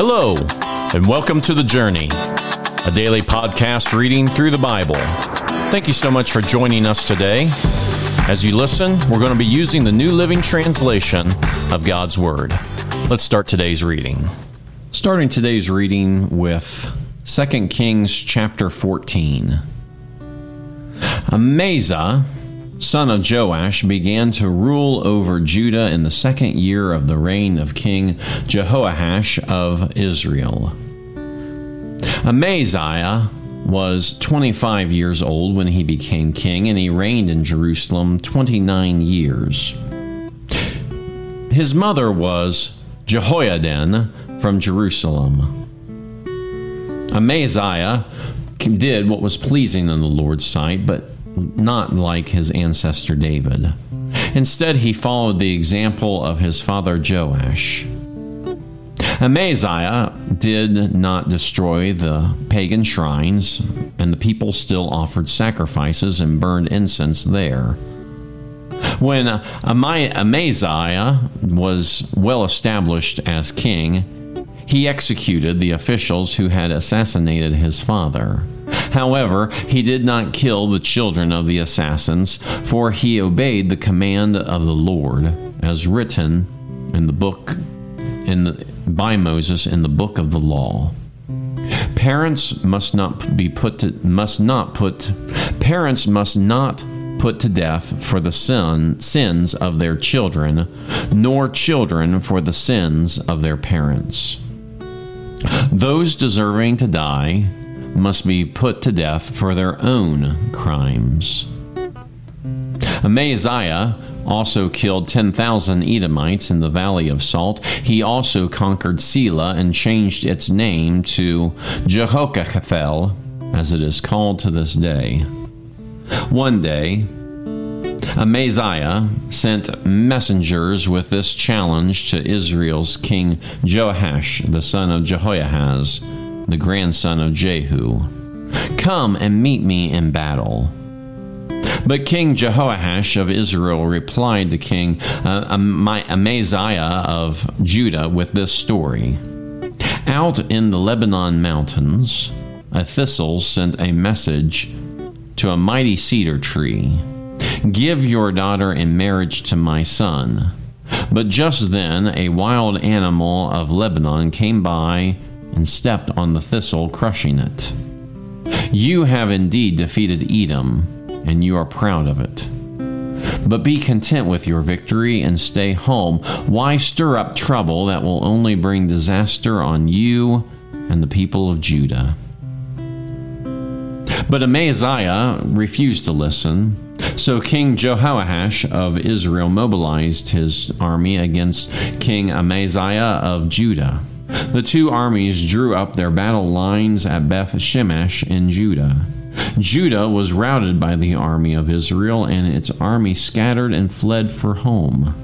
Hello, and welcome to The Journey, a daily podcast reading through the Bible. Thank you so much for joining us today. As you listen, we're going to be using the New Living Translation of God's Word. Let's start today's reading. Starting today's reading with 2 Kings chapter 14. Amaziah, son of Joash, began to rule over Judah in the second year of the reign of King Jehoash of Israel. Amaziah was 25 years old when he became king, and he reigned in Jerusalem 29 years. His mother was Jehoaddin from Jerusalem. Amaziah did what was pleasing in the Lord's sight, but not like his ancestor David. Instead, he followed the example of his father Joash. Amaziah did not destroy the pagan shrines, and the people still offered sacrifices and burned incense there. When Amaziah was well established as king, he executed the officials who had assassinated his father. However, he did not kill the children of the assassins, for he obeyed the command of the Lord, as written in the book in the, by Moses in the book of the law. Parents must not be put to, must not put parents must not put to death for the sin, sins of their children, nor children for the sins of their parents. Those deserving to die must be put to death for their own crimes. Amaziah also killed 10,000 Edomites in the Valley of Salt. He also conquered Selah and changed its name to Joktheel, as it is called to this day. One day, Amaziah sent messengers with this challenge to Israel's king Joash, the son of Jehoahaz the grandson of Jehu. Come and meet me in battle. But King Jehoash of Israel replied to King uh, Amaziah of Judah with this story Out in the Lebanon mountains, a thistle sent a message to a mighty cedar tree Give your daughter in marriage to my son. But just then a wild animal of Lebanon came by and stepped on the thistle, crushing it. You have indeed defeated Edom, and you are proud of it. But be content with your victory and stay home. Why stir up trouble that will only bring disaster on you and the people of Judah? But Amaziah refused to listen. So King Jehoash of Israel mobilized his army against King Amaziah of Judah. The two armies drew up their battle lines at Beth Shemesh in Judah. Judah was routed by the army of Israel, and its army scattered and fled for home.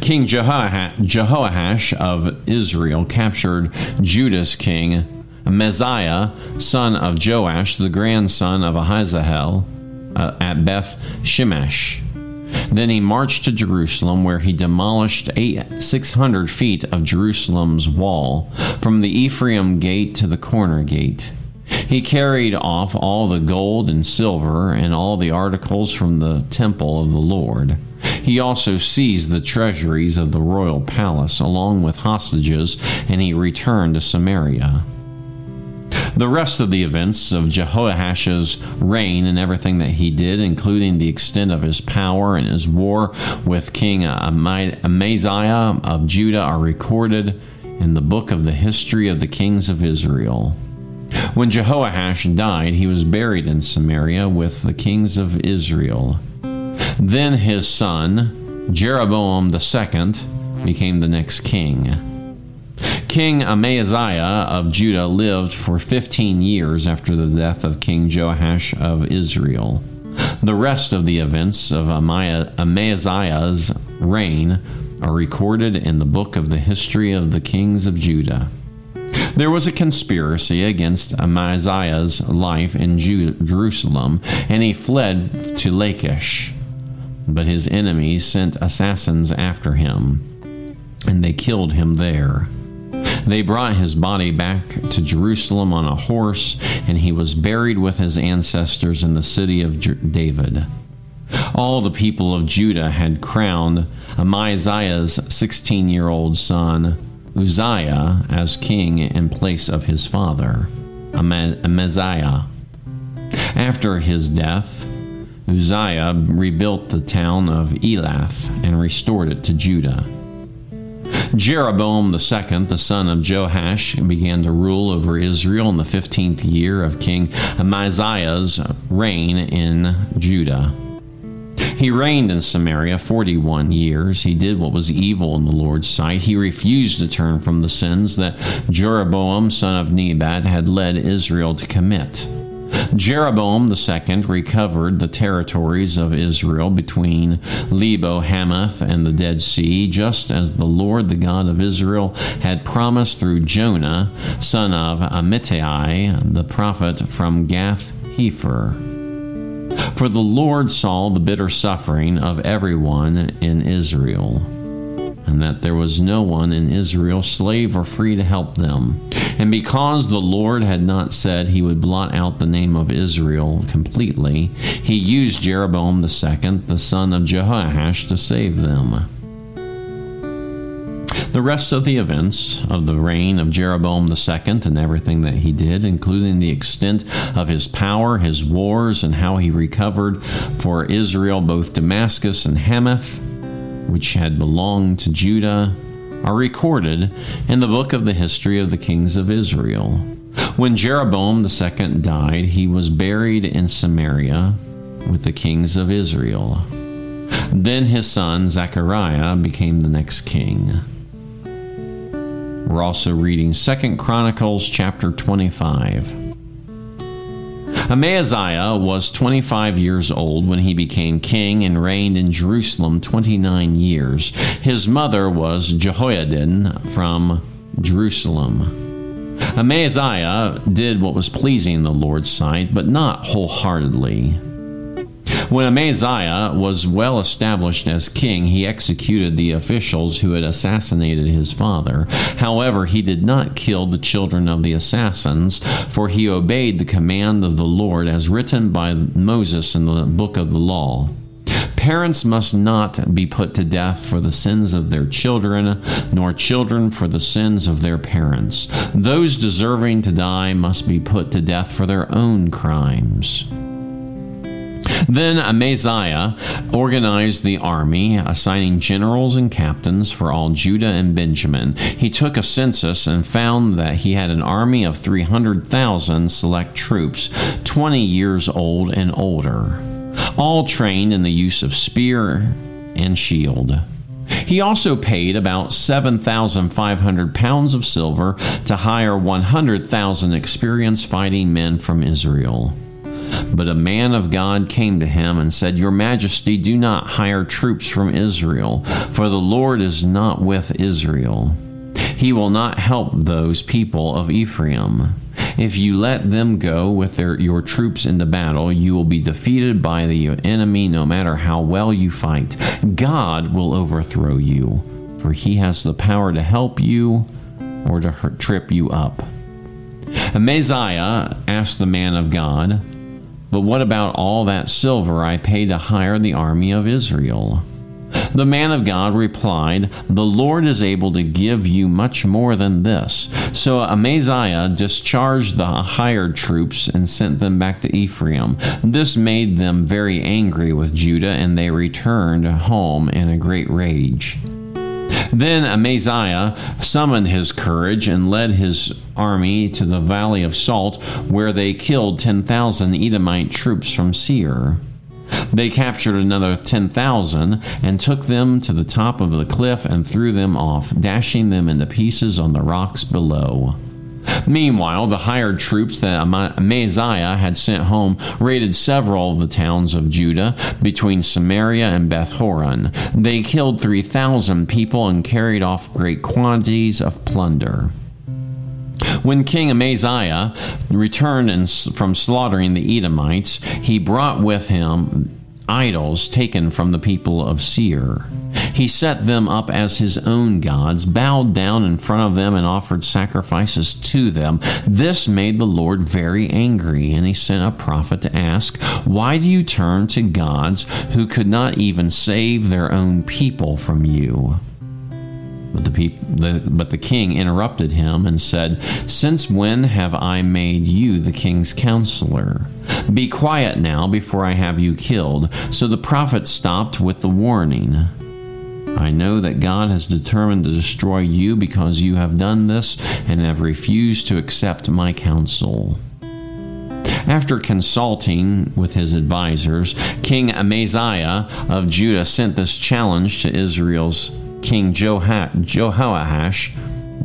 King Jehoash of Israel captured Judah's king, Amaziah, son of Joash, the grandson of Ahaziah, uh, at Beth Shemesh. Then he marched to Jerusalem, where he demolished eight, 600 feet of Jerusalem's wall, from the Ephraim gate to the corner gate. He carried off all the gold and silver and all the articles from the temple of the Lord. He also seized the treasuries of the royal palace along with hostages, and he returned to Samaria. The rest of the events of Jehoash's reign and everything that he did, including the extent of his power and his war with King Amaziah of Judah, are recorded in the book of the history of the kings of Israel. When Jehoash died, he was buried in Samaria with the kings of Israel. Then his son, Jeroboam II, became the next king. King Amaziah of Judah lived for 15 years after the death of King Joash of Israel. The rest of the events of Amaziah's reign are recorded in the book of the history of the kings of Judah. There was a conspiracy against Amaziah's life in Jerusalem, and he fled to Lachish. But his enemies sent assassins after him, and they killed him there. They brought his body back to Jerusalem on a horse, and he was buried with his ancestors in the city of David. All the people of Judah had crowned Amaziah's 16 year old son, Uzziah, as king in place of his father, Amaziah. After his death, Uzziah rebuilt the town of Elath and restored it to Judah. Jeroboam II, the son of Joash, began to rule over Israel in the 15th year of King Amaziah's reign in Judah. He reigned in Samaria 41 years. He did what was evil in the Lord's sight. He refused to turn from the sins that Jeroboam, son of Nebat, had led Israel to commit. Jeroboam II recovered the territories of Israel between Lebo Hamath and the Dead Sea, just as the Lord, the God of Israel, had promised through Jonah, son of Amittai, the prophet from Gath Hepher. For the Lord saw the bitter suffering of everyone in Israel and that there was no one in Israel, slave or free, to help them. And because the Lord had not said he would blot out the name of Israel completely, he used Jeroboam the second, the son of Jehoash, to save them. The rest of the events of the reign of Jeroboam II and everything that he did, including the extent of his power, his wars, and how he recovered for Israel both Damascus and Hamath, which had belonged to Judah, are recorded in the book of the history of the kings of Israel. When Jeroboam II died, he was buried in Samaria with the kings of Israel. Then his son Zechariah became the next king. We're also reading 2 Chronicles chapter 25. Amaziah was 25 years old when he became king and reigned in Jerusalem 29 years. His mother was Jehoaddin from Jerusalem. Amaziah did what was pleasing in the Lord's sight, but not wholeheartedly. When Amaziah was well established as king, he executed the officials who had assassinated his father. However, he did not kill the children of the assassins, for he obeyed the command of the Lord as written by Moses in the book of the law. Parents must not be put to death for the sins of their children, nor children for the sins of their parents. Those deserving to die must be put to death for their own crimes. Then Amaziah organized the army, assigning generals and captains for all Judah and Benjamin. He took a census and found that he had an army of 300,000 select troops, 20 years old and older, all trained in the use of spear and shield. He also paid about 7,500 pounds of silver to hire 100,000 experienced fighting men from Israel. But a man of God came to him and said, Your Majesty, do not hire troops from Israel, for the Lord is not with Israel. He will not help those people of Ephraim. If you let them go with their, your troops into battle, you will be defeated by the enemy no matter how well you fight. God will overthrow you, for he has the power to help you or to hurt, trip you up. Amaziah asked the man of God, but what about all that silver I paid to hire the army of Israel? The man of God replied, The Lord is able to give you much more than this. So Amaziah discharged the hired troops and sent them back to Ephraim. This made them very angry with Judah, and they returned home in a great rage. Then Amaziah summoned his courage and led his army to the valley of Salt, where they killed 10,000 Edomite troops from Seir. They captured another 10,000 and took them to the top of the cliff and threw them off, dashing them into pieces on the rocks below. Meanwhile, the hired troops that Amaziah had sent home raided several of the towns of Judah between Samaria and Beth Horon. They killed 3,000 people and carried off great quantities of plunder. When King Amaziah returned from slaughtering the Edomites, he brought with him idols taken from the people of Seir. He set them up as his own gods, bowed down in front of them, and offered sacrifices to them. This made the Lord very angry, and he sent a prophet to ask, Why do you turn to gods who could not even save their own people from you? But the, peop- the, but the king interrupted him and said, Since when have I made you the king's counselor? Be quiet now before I have you killed. So the prophet stopped with the warning. I know that God has determined to destroy you because you have done this and have refused to accept my counsel. After consulting with his advisers, King Amaziah of Judah sent this challenge to Israel's King Jehoash,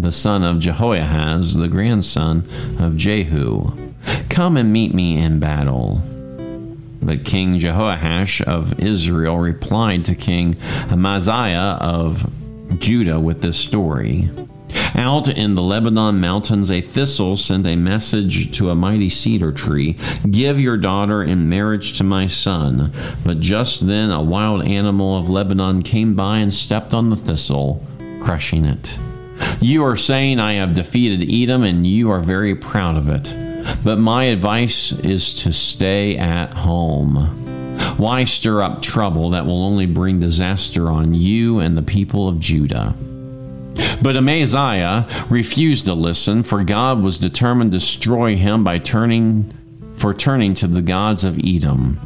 the son of Jehoahaz, the grandson of Jehu. Come and meet me in battle. But King Jehoash of Israel replied to King Amaziah of Judah with this story. Out in the Lebanon mountains, a thistle sent a message to a mighty cedar tree Give your daughter in marriage to my son. But just then, a wild animal of Lebanon came by and stepped on the thistle, crushing it. You are saying, I have defeated Edom, and you are very proud of it. But my advice is to stay at home. Why stir up trouble that will only bring disaster on you and the people of Judah? But Amaziah refused to listen, for God was determined to destroy him by turning for turning to the gods of Edom.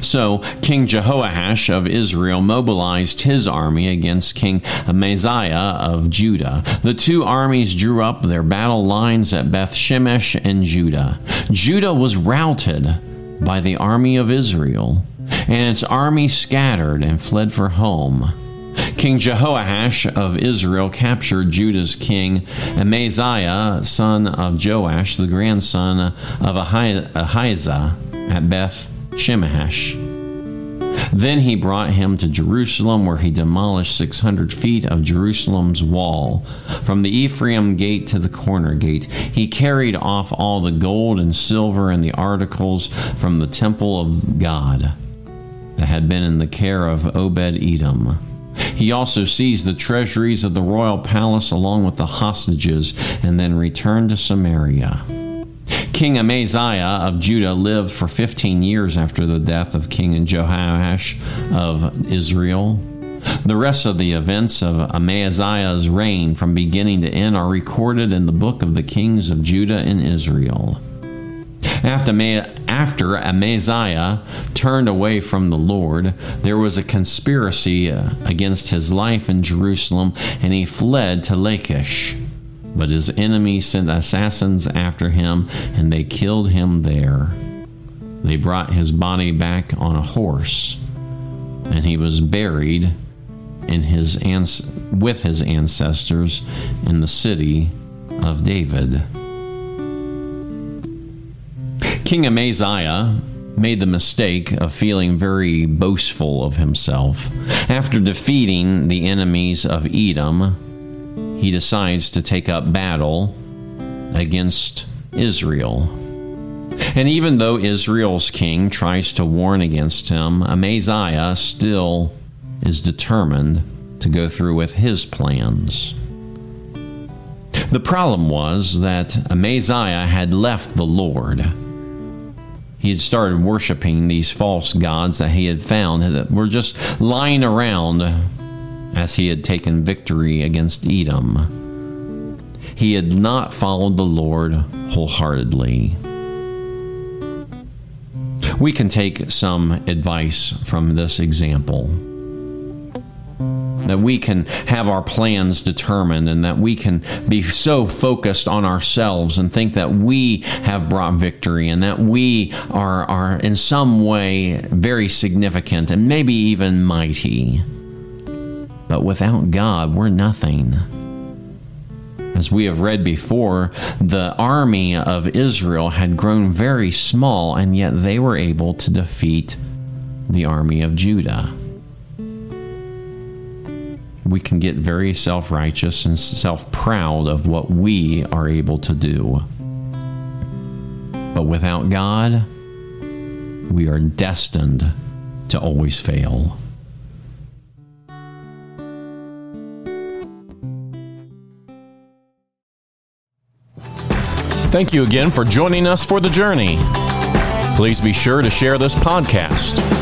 So King Jehoash of Israel mobilized his army against King Amaziah of Judah. The two armies drew up their battle lines at Beth Shemesh and Judah. Judah was routed by the army of Israel, and its army scattered and fled for home. King Jehoash of Israel captured Judah's king Amaziah, son of Joash, the grandson of Ahijah, at Beth Shemesh. Then he brought him to Jerusalem, where he demolished 600 feet of Jerusalem's wall, from the Ephraim gate to the corner gate. He carried off all the gold and silver and the articles from the temple of God that had been in the care of Obed Edom. He also seized the treasuries of the royal palace along with the hostages and then returned to Samaria. King Amaziah of Judah lived for 15 years after the death of King Jehoash of Israel. The rest of the events of Amaziah's reign from beginning to end are recorded in the book of the kings of Judah and Israel. After, after Amaziah turned away from the Lord, there was a conspiracy uh, against his life in Jerusalem, and he fled to Lachish. But his enemies sent assassins after him, and they killed him there. They brought his body back on a horse, and he was buried in his ans- with his ancestors in the city of David. King Amaziah made the mistake of feeling very boastful of himself. After defeating the enemies of Edom, he decides to take up battle against Israel. And even though Israel's king tries to warn against him, Amaziah still is determined to go through with his plans. The problem was that Amaziah had left the Lord he had started worshiping these false gods that he had found that were just lying around as he had taken victory against Edom. He had not followed the Lord wholeheartedly. We can take some advice from this example that we can have our plans determined and that we can be so focused on ourselves and think that we have brought victory and that we are, are in some way very significant and maybe even mighty. But without God, we're nothing. As we have read before, the army of Israel had grown very small, and yet they were able to defeat the army of Judah we can get very self righteous and self proud of what we are able to do. But without God, we are destined to always fail. Thank you again for joining us for the journey. Please be sure to share this podcast